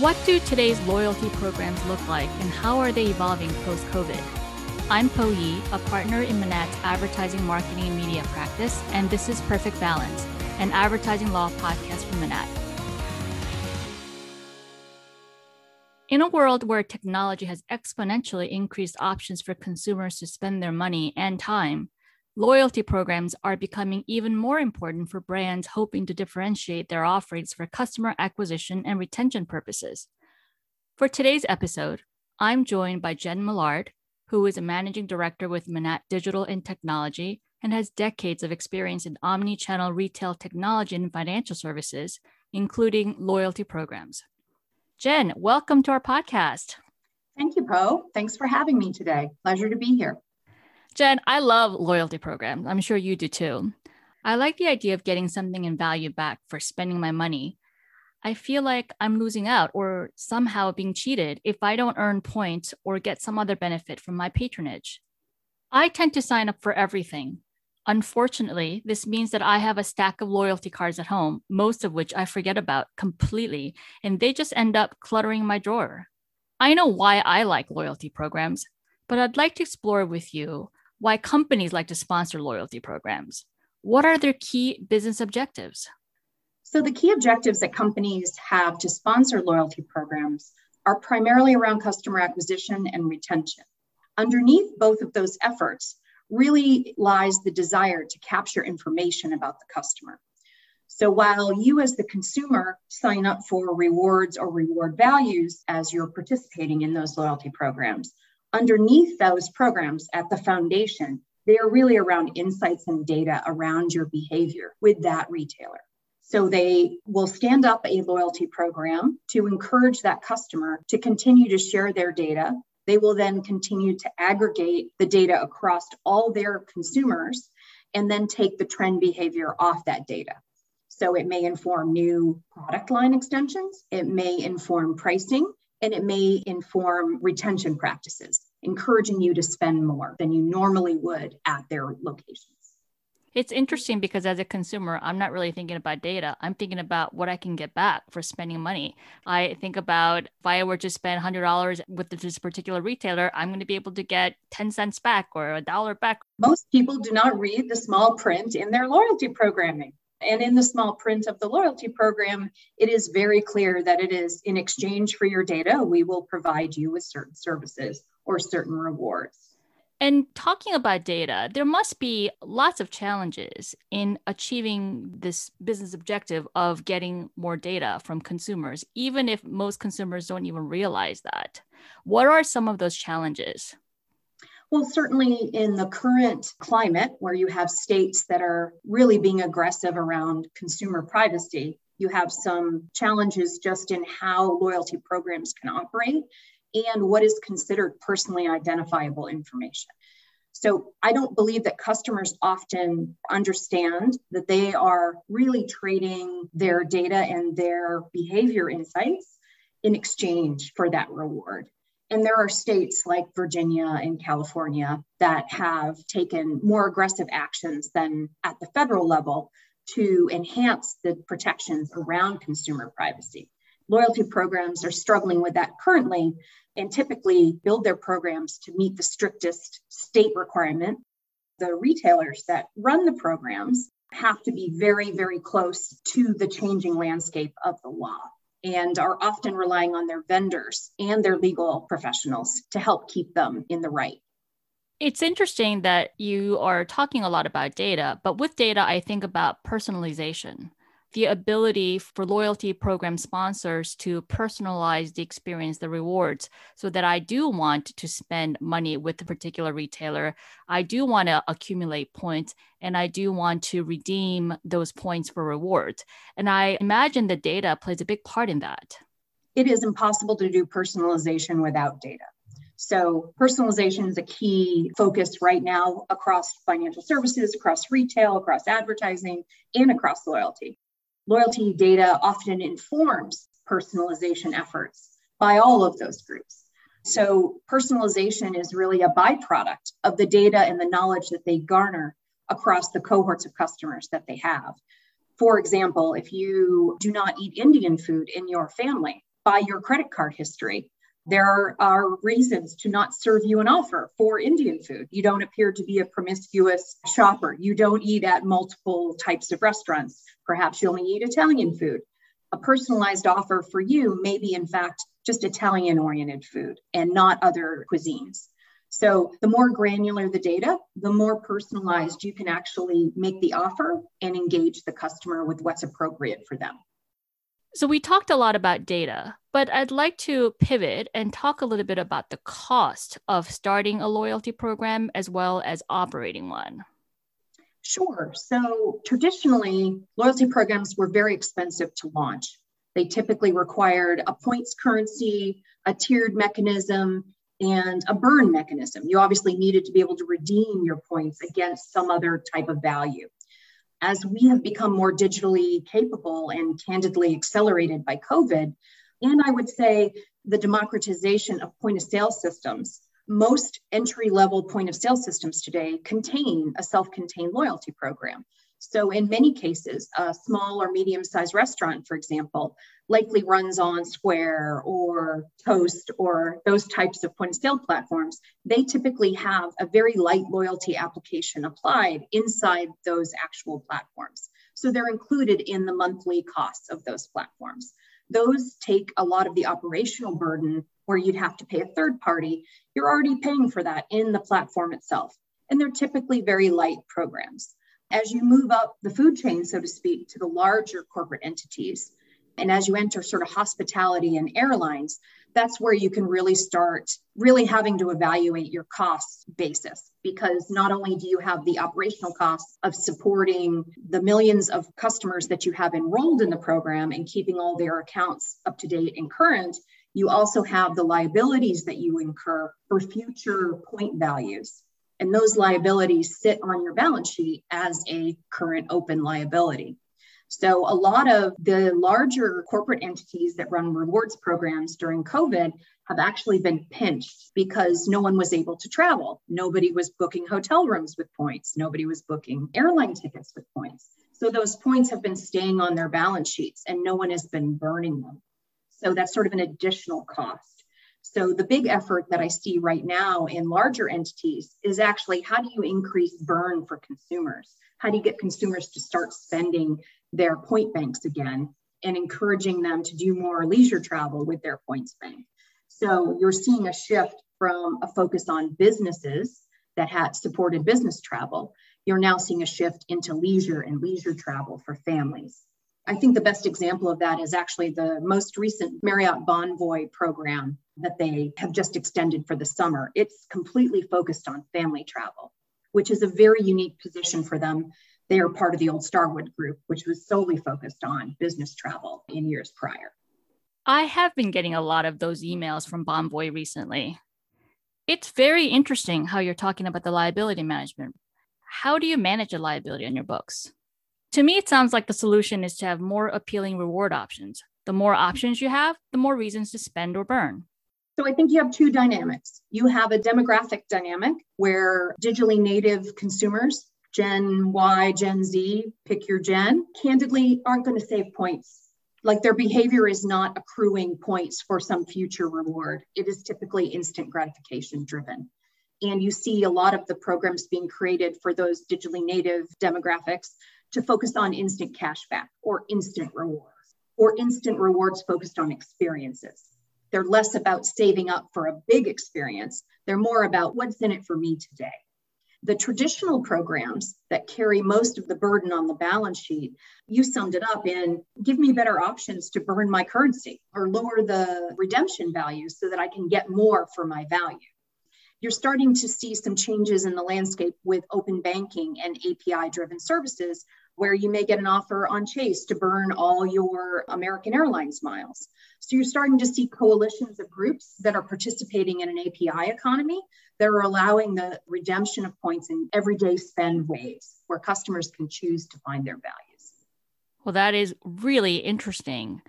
What do today's loyalty programs look like and how are they evolving post COVID? I'm Po Yi, a partner in Manatt's advertising, marketing, and media practice, and this is Perfect Balance, an advertising law podcast from Manatt. In a world where technology has exponentially increased options for consumers to spend their money and time, loyalty programs are becoming even more important for brands hoping to differentiate their offerings for customer acquisition and retention purposes. For today's episode, I'm joined by Jen Millard, who is a managing director with Manatt Digital and Technology and has decades of experience in omni channel retail technology and financial services, including loyalty programs. Jen, welcome to our podcast. Thank you, Po. Thanks for having me today. Pleasure to be here. Jen, I love loyalty programs. I'm sure you do too. I like the idea of getting something in value back for spending my money. I feel like I'm losing out or somehow being cheated if I don't earn points or get some other benefit from my patronage. I tend to sign up for everything. Unfortunately, this means that I have a stack of loyalty cards at home, most of which I forget about completely, and they just end up cluttering my drawer. I know why I like loyalty programs, but I'd like to explore with you why companies like to sponsor loyalty programs. What are their key business objectives? So, the key objectives that companies have to sponsor loyalty programs are primarily around customer acquisition and retention. Underneath both of those efforts really lies the desire to capture information about the customer. So, while you as the consumer sign up for rewards or reward values as you're participating in those loyalty programs, underneath those programs at the foundation, they are really around insights and data around your behavior with that retailer. So they will stand up a loyalty program to encourage that customer to continue to share their data. They will then continue to aggregate the data across all their consumers and then take the trend behavior off that data. So it may inform new product line extensions, it may inform pricing, and it may inform retention practices, encouraging you to spend more than you normally would at their locations. It's interesting because as a consumer, I'm not really thinking about data. I'm thinking about what I can get back for spending money. I think about if I were to spend $100 with this particular retailer, I'm going to be able to get 10 cents back or a dollar back. Most people do not read the small print in their loyalty programming. And in the small print of the loyalty program, it is very clear that it is in exchange for your data, we will provide you with certain services or certain rewards. And talking about data, there must be lots of challenges in achieving this business objective of getting more data from consumers, even if most consumers don't even realize that. What are some of those challenges? Well, certainly in the current climate where you have states that are really being aggressive around consumer privacy, you have some challenges just in how loyalty programs can operate and what is considered personally identifiable information. So I don't believe that customers often understand that they are really trading their data and their behavior insights in exchange for that reward. And there are states like Virginia and California that have taken more aggressive actions than at the federal level to enhance the protections around consumer privacy. Loyalty programs are struggling with that currently and typically build their programs to meet the strictest state requirement. The retailers that run the programs have to be very, very close to the changing landscape of the law and are often relying on their vendors and their legal professionals to help keep them in the right. It's interesting that you are talking a lot about data, but with data, I think about personalization the ability for loyalty program sponsors to personalize the experience, the rewards, so that I do want to spend money with a particular retailer. I do want to accumulate points and I do want to redeem those points for rewards. And I imagine the data plays a big part in that. It is impossible to do personalization without data. So, personalization is a key focus right now across financial services, across retail, across advertising, and across loyalty. Loyalty data often informs personalization efforts by all of those groups. So, personalization is really a byproduct of the data and the knowledge that they garner across the cohorts of customers that they have. For example, if you do not eat Indian food in your family, by your credit card history. There are reasons to not serve you an offer for Indian food. You don't appear to be a promiscuous shopper. You don't eat at multiple types of restaurants. Perhaps you only eat Italian food. A personalized offer for you may be, in fact, just Italian oriented food and not other cuisines. So, the more granular the data, the more personalized you can actually make the offer and engage the customer with what's appropriate for them. So, we talked a lot about data, but I'd like to pivot and talk a little bit about the cost of starting a loyalty program as well as operating one. Sure. So, traditionally, loyalty programs were very expensive to launch. They typically required a points currency, a tiered mechanism, and a burn mechanism. You obviously needed to be able to redeem your points against some other type of value. As we have become more digitally capable and candidly accelerated by COVID, and I would say the democratization of point of sale systems, most entry level point of sale systems today contain a self contained loyalty program. So, in many cases, a small or medium sized restaurant, for example, likely runs on Square or Toast or those types of point of sale platforms. They typically have a very light loyalty application applied inside those actual platforms. So, they're included in the monthly costs of those platforms. Those take a lot of the operational burden where you'd have to pay a third party. You're already paying for that in the platform itself. And they're typically very light programs. As you move up the food chain, so to speak, to the larger corporate entities, and as you enter sort of hospitality and airlines, that's where you can really start really having to evaluate your cost basis because not only do you have the operational costs of supporting the millions of customers that you have enrolled in the program and keeping all their accounts up to date and current, you also have the liabilities that you incur for future point values. And those liabilities sit on your balance sheet as a current open liability. So, a lot of the larger corporate entities that run rewards programs during COVID have actually been pinched because no one was able to travel. Nobody was booking hotel rooms with points, nobody was booking airline tickets with points. So, those points have been staying on their balance sheets and no one has been burning them. So, that's sort of an additional cost. So the big effort that I see right now in larger entities is actually how do you increase burn for consumers? How do you get consumers to start spending their point banks again and encouraging them to do more leisure travel with their points bank? So you're seeing a shift from a focus on businesses that had supported business travel. You're now seeing a shift into leisure and leisure travel for families. I think the best example of that is actually the most recent Marriott Bonvoy program that they have just extended for the summer. It's completely focused on family travel, which is a very unique position for them. They are part of the old Starwood group, which was solely focused on business travel in years prior. I have been getting a lot of those emails from Bonvoy recently. It's very interesting how you're talking about the liability management. How do you manage a liability on your books? To me, it sounds like the solution is to have more appealing reward options. The more options you have, the more reasons to spend or burn. So I think you have two dynamics. You have a demographic dynamic where digitally native consumers, Gen Y, Gen Z, pick your gen, candidly aren't going to save points. Like their behavior is not accruing points for some future reward. It is typically instant gratification driven. And you see a lot of the programs being created for those digitally native demographics to focus on instant cashback or instant rewards or instant rewards focused on experiences. They're less about saving up for a big experience. They're more about what's in it for me today. The traditional programs that carry most of the burden on the balance sheet, you summed it up in give me better options to burn my currency or lower the redemption value so that I can get more for my value. You're starting to see some changes in the landscape with open banking and API driven services where you may get an offer on Chase to burn all your American Airlines miles. So you're starting to see coalitions of groups that are participating in an API economy that are allowing the redemption of points in everyday spend ways where customers can choose to find their values. Well, that is really interesting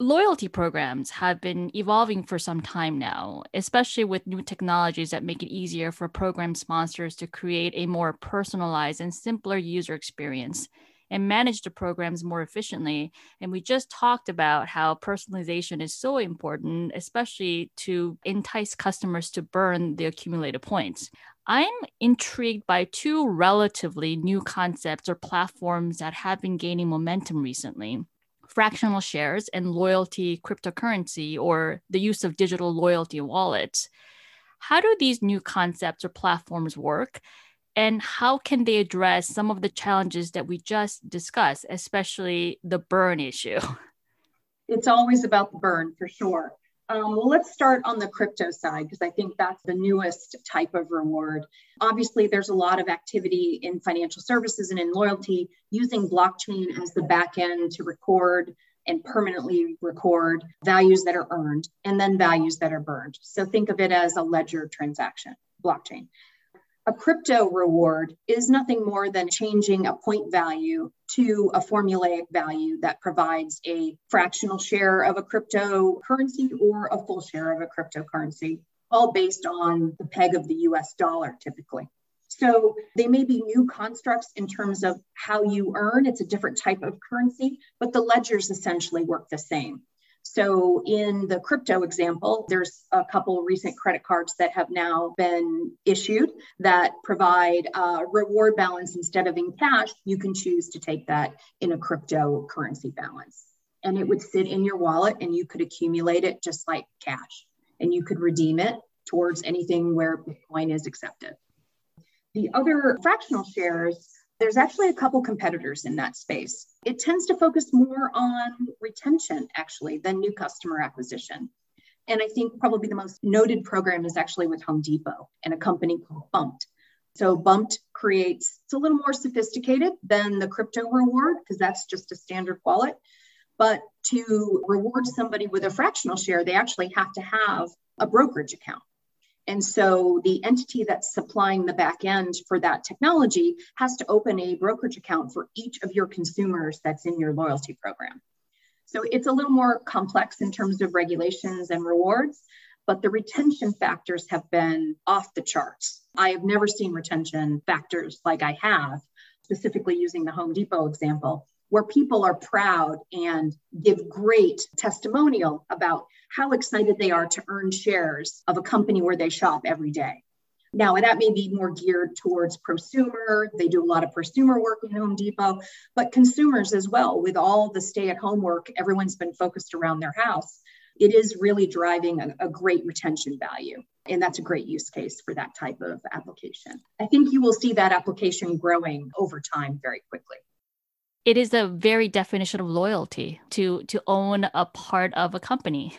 loyalty programs have been evolving for some time now, especially with new technologies that make it easier for program sponsors to create a more personalized and simpler user experience and manage the programs more efficiently. And we just talked about how personalization is so important, especially to entice customers to burn the accumulated points. I'm intrigued by two relatively new concepts or platforms that have been gaining momentum recently fractional shares and loyalty cryptocurrency or the use of digital loyalty wallets. How do these new concepts or platforms work? And how can they address some of the challenges that we just discussed, especially the burn issue? It's always about the burn for sure. Um, well, let's start on the crypto side because I think that's the newest type of reward. Obviously, there's a lot of activity in financial services and in loyalty using blockchain as the back end to record and permanently record values that are earned and then values that are burned. So think of it as a ledger transaction, blockchain. A crypto reward is nothing more than changing a point value to a formulaic value that provides a fractional share of a cryptocurrency or a full share of a cryptocurrency, all based on the peg of the US dollar typically. So they may be new constructs in terms of how you earn. It's a different type of currency, but the ledgers essentially work the same. So in the crypto example, there's a couple recent credit cards that have now been issued that provide a reward balance instead of in cash. You can choose to take that in a cryptocurrency balance. And it would sit in your wallet and you could accumulate it just like cash. And you could redeem it towards anything where Bitcoin is accepted. The other fractional shares, there's actually a couple competitors in that space. It tends to focus more on retention, actually, than new customer acquisition. And I think probably the most noted program is actually with Home Depot and a company called Bumped. So Bumped creates, it's a little more sophisticated than the crypto reward because that's just a standard wallet. But to reward somebody with a fractional share, they actually have to have a brokerage account. And so the entity that's supplying the back end for that technology has to open a brokerage account for each of your consumers that's in your loyalty program. So it's a little more complex in terms of regulations and rewards, but the retention factors have been off the charts. I have never seen retention factors like I have, specifically using the Home Depot example, where people are proud and give great testimonial about how excited they are to earn shares of a company where they shop every day. Now, that may be more geared towards prosumer. They do a lot of prosumer work in Home Depot, but consumers as well. With all the stay at home work, everyone's been focused around their house. It is really driving a, a great retention value. And that's a great use case for that type of application. I think you will see that application growing over time very quickly it is a very definition of loyalty to to own a part of a company.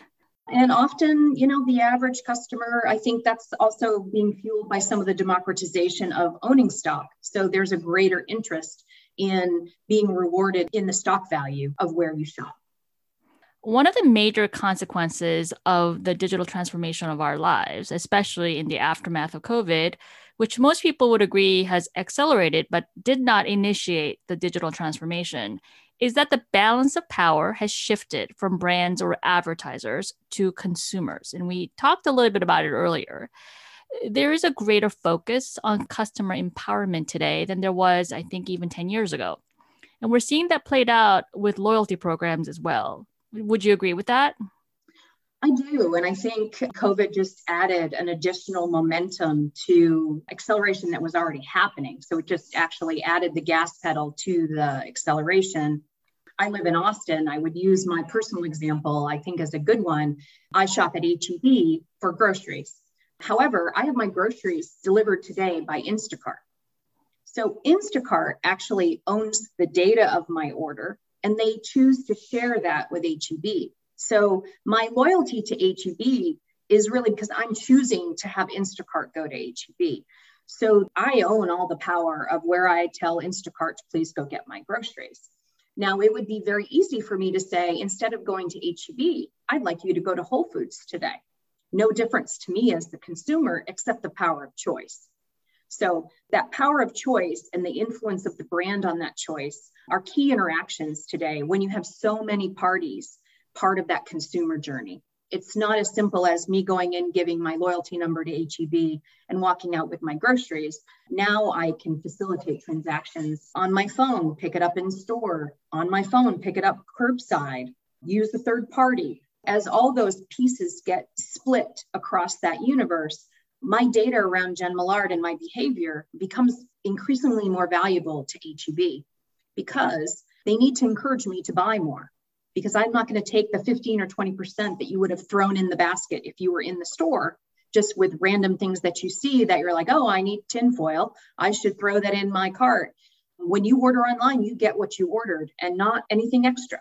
And often you know the average customer i think that's also being fueled by some of the democratization of owning stock. So there's a greater interest in being rewarded in the stock value of where you shop one of the major consequences of the digital transformation of our lives especially in the aftermath of covid which most people would agree has accelerated but did not initiate the digital transformation, is that the balance of power has shifted from brands or advertisers to consumers. And we talked a little bit about it earlier. There is a greater focus on customer empowerment today than there was, I think, even 10 years ago. And we're seeing that played out with loyalty programs as well. Would you agree with that? I do. And I think COVID just added an additional momentum to acceleration that was already happening. So it just actually added the gas pedal to the acceleration. I live in Austin. I would use my personal example, I think, as a good one. I shop at HEB for groceries. However, I have my groceries delivered today by Instacart. So Instacart actually owns the data of my order and they choose to share that with HEB. So my loyalty to HEB is really because I'm choosing to have Instacart go to HEB. So I own all the power of where I tell Instacart to please go get my groceries. Now, it would be very easy for me to say, instead of going to HEB, I'd like you to go to Whole Foods today. No difference to me as the consumer, except the power of choice. So, that power of choice and the influence of the brand on that choice are key interactions today when you have so many parties part of that consumer journey. It's not as simple as me going in, giving my loyalty number to HEB and walking out with my groceries. Now I can facilitate transactions on my phone, pick it up in store, on my phone, pick it up curbside, use a third party. As all those pieces get split across that universe, my data around Jen Millard and my behavior becomes increasingly more valuable to HEB because they need to encourage me to buy more because I'm not going to take the 15 or 20% that you would have thrown in the basket if you were in the store just with random things that you see that you're like, oh, I need tinfoil. I should throw that in my cart. When you order online, you get what you ordered and not anything extra.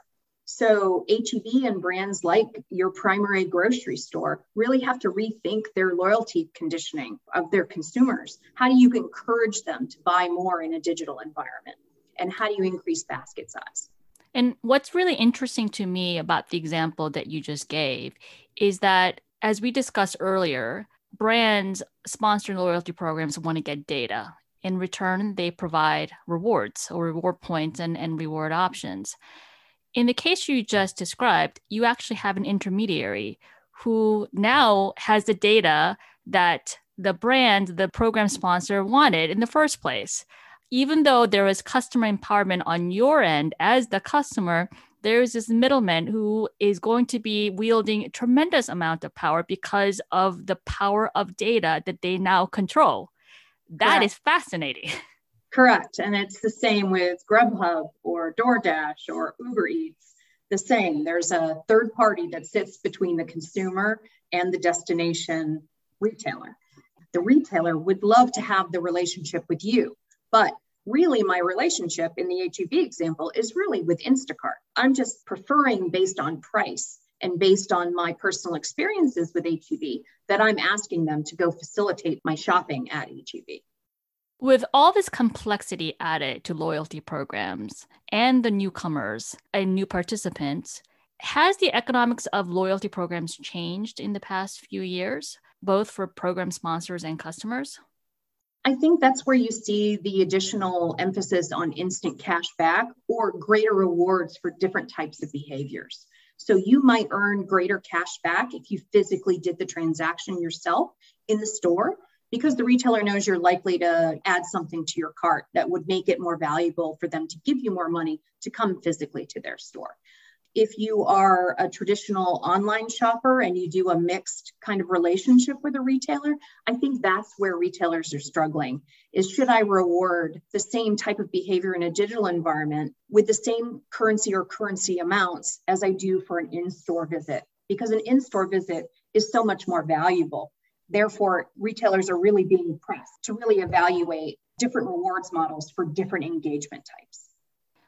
So HEB and brands like your primary grocery store really have to rethink their loyalty conditioning of their consumers. How do you encourage them to buy more in a digital environment? And how do you increase basket size? And what's really interesting to me about the example that you just gave is that, as we discussed earlier, brands sponsoring loyalty programs want to get data. In return, they provide rewards or reward points and, and reward options. In the case you just described, you actually have an intermediary who now has the data that the brand, the program sponsor wanted in the first place. Even though there is customer empowerment on your end as the customer, there is this middleman who is going to be wielding a tremendous amount of power because of the power of data that they now control. That is fascinating. Correct. And it's the same with Grubhub or DoorDash or Uber Eats. The same. There's a third party that sits between the consumer and the destination retailer. The retailer would love to have the relationship with you, but really my relationship in the HEB example is really with Instacart. I'm just preferring based on price and based on my personal experiences with HEB that I'm asking them to go facilitate my shopping at HEB. With all this complexity added to loyalty programs and the newcomers and new participants, has the economics of loyalty programs changed in the past few years, both for program sponsors and customers? I think that's where you see the additional emphasis on instant cash back or greater rewards for different types of behaviors. So you might earn greater cash back if you physically did the transaction yourself in the store because the retailer knows you're likely to add something to your cart that would make it more valuable for them to give you more money to come physically to their store. If you are a traditional online shopper and you do a mixed kind of relationship with a retailer, I think that's where retailers are struggling is should I reward the same type of behavior in a digital environment with the same currency or currency amounts as I do for an in-store visit? Because an in-store visit is so much more valuable Therefore, retailers are really being pressed to really evaluate different rewards models for different engagement types.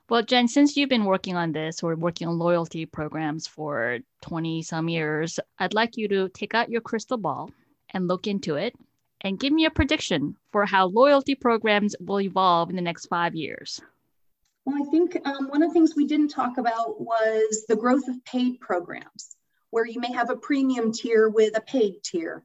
Well, Jen, since you've been working on this or working on loyalty programs for 20 some years, I'd like you to take out your crystal ball and look into it and give me a prediction for how loyalty programs will evolve in the next five years. Well, I think um, one of the things we didn't talk about was the growth of paid programs, where you may have a premium tier with a paid tier.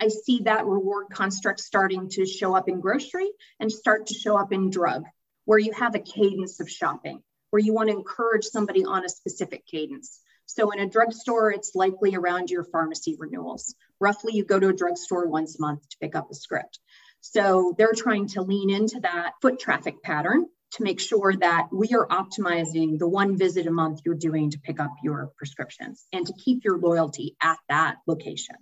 I see that reward construct starting to show up in grocery and start to show up in drug, where you have a cadence of shopping, where you want to encourage somebody on a specific cadence. So in a drugstore, it's likely around your pharmacy renewals. Roughly, you go to a drugstore once a month to pick up a script. So they're trying to lean into that foot traffic pattern to make sure that we are optimizing the one visit a month you're doing to pick up your prescriptions and to keep your loyalty at that location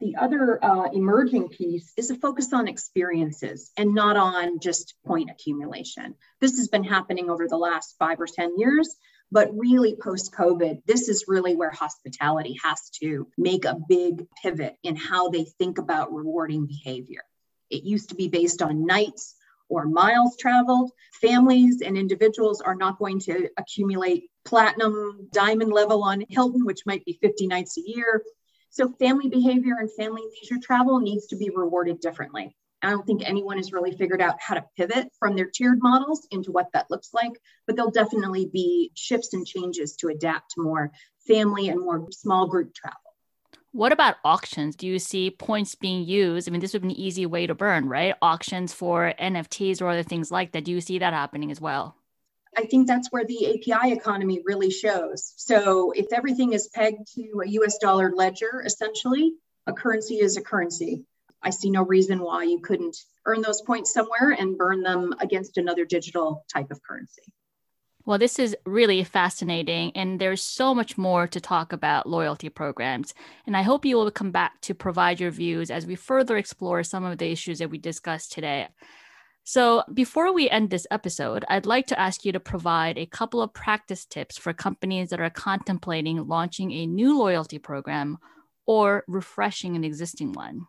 the other uh, emerging piece is a focus on experiences and not on just point accumulation. This has been happening over the last five or 10 years, but really post COVID, this is really where hospitality has to make a big pivot in how they think about rewarding behavior. It used to be based on nights or miles traveled. Families and individuals are not going to accumulate platinum diamond level on Hilton, which might be 50 nights a year so family behavior and family leisure travel needs to be rewarded differently. I don't think anyone has really figured out how to pivot from their tiered models into what that looks like, but there'll definitely be shifts and changes to adapt to more family and more small group travel. What about auctions? Do you see points being used? I mean, this would be an easy way to burn, right? Auctions for NFTs or other things like that. Do you see that happening as well? I think that's where the API economy really shows. So if everything is pegged to a US dollar ledger, essentially, a currency is a currency. I see no reason why you couldn't earn those points somewhere and burn them against another digital type of currency. Well, this is really fascinating, and there's so much more to talk about loyalty programs. And I hope you will come back to provide your views as we further explore some of the issues that we discussed today. So, before we end this episode, I'd like to ask you to provide a couple of practice tips for companies that are contemplating launching a new loyalty program or refreshing an existing one.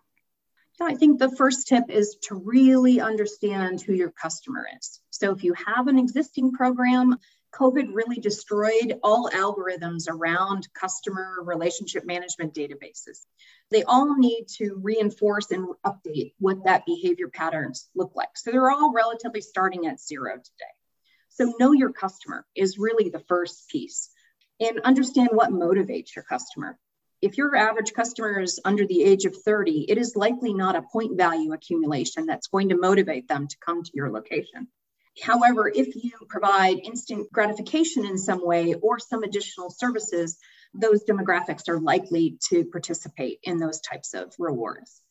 I think the first tip is to really understand who your customer is. So if you have an existing program, COVID really destroyed all algorithms around customer relationship management databases. They all need to reinforce and update what that behavior patterns look like. So they're all relatively starting at zero today. So know your customer is really the first piece and understand what motivates your customer if your average customer is under the age of 30, it is likely not a point value accumulation that's going to motivate them to come to your location. However, if you provide instant gratification in some way or some additional services, those demographics are likely to participate in those types of rewards.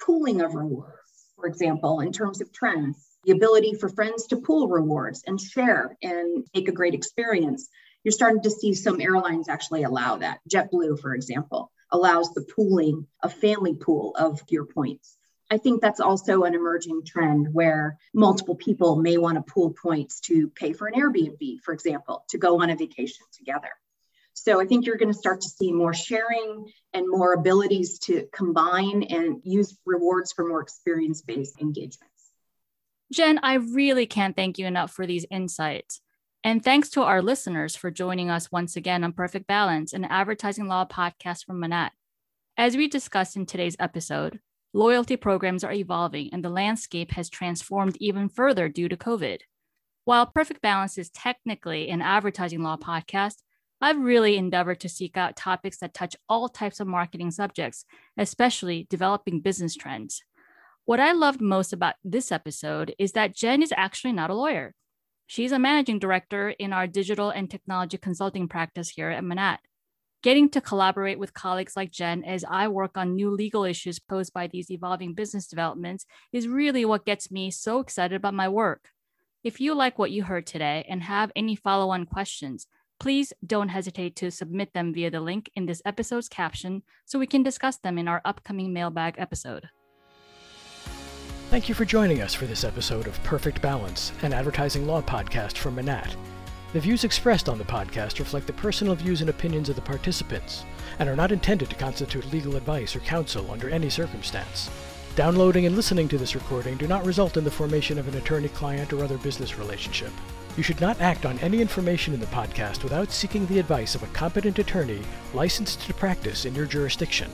Pooling of rewards, for example, in terms of trends, the ability for friends to pool rewards and share and make a great experience you're starting to see some airlines actually allow that. JetBlue, for example, allows the pooling, a family pool of your points. I think that's also an emerging trend where multiple people may want to pool points to pay for an Airbnb, for example, to go on a vacation together. So I think you're going to start to see more sharing and more abilities to combine and use rewards for more experience based engagements. Jen, I really can't thank you enough for these insights. And thanks to our listeners for joining us once again on Perfect Balance, an advertising law podcast from Manatt. As we discussed in today's episode, loyalty programs are evolving and the landscape has transformed even further due to COVID. While Perfect Balance is technically an advertising law podcast, I've really endeavored to seek out topics that touch all types of marketing subjects, especially developing business trends. What I loved most about this episode is that Jen is actually not a lawyer. She's a managing director in our digital and technology consulting practice here at Manatt. Getting to collaborate with colleagues like Jen as I work on new legal issues posed by these evolving business developments is really what gets me so excited about my work. If you like what you heard today and have any follow on questions, please don't hesitate to submit them via the link in this episode's caption so we can discuss them in our upcoming mailbag episode. Thank you for joining us for this episode of Perfect Balance, an advertising law podcast from Manatt. The views expressed on the podcast reflect the personal views and opinions of the participants and are not intended to constitute legal advice or counsel under any circumstance. Downloading and listening to this recording do not result in the formation of an attorney client or other business relationship. You should not act on any information in the podcast without seeking the advice of a competent attorney licensed to practice in your jurisdiction.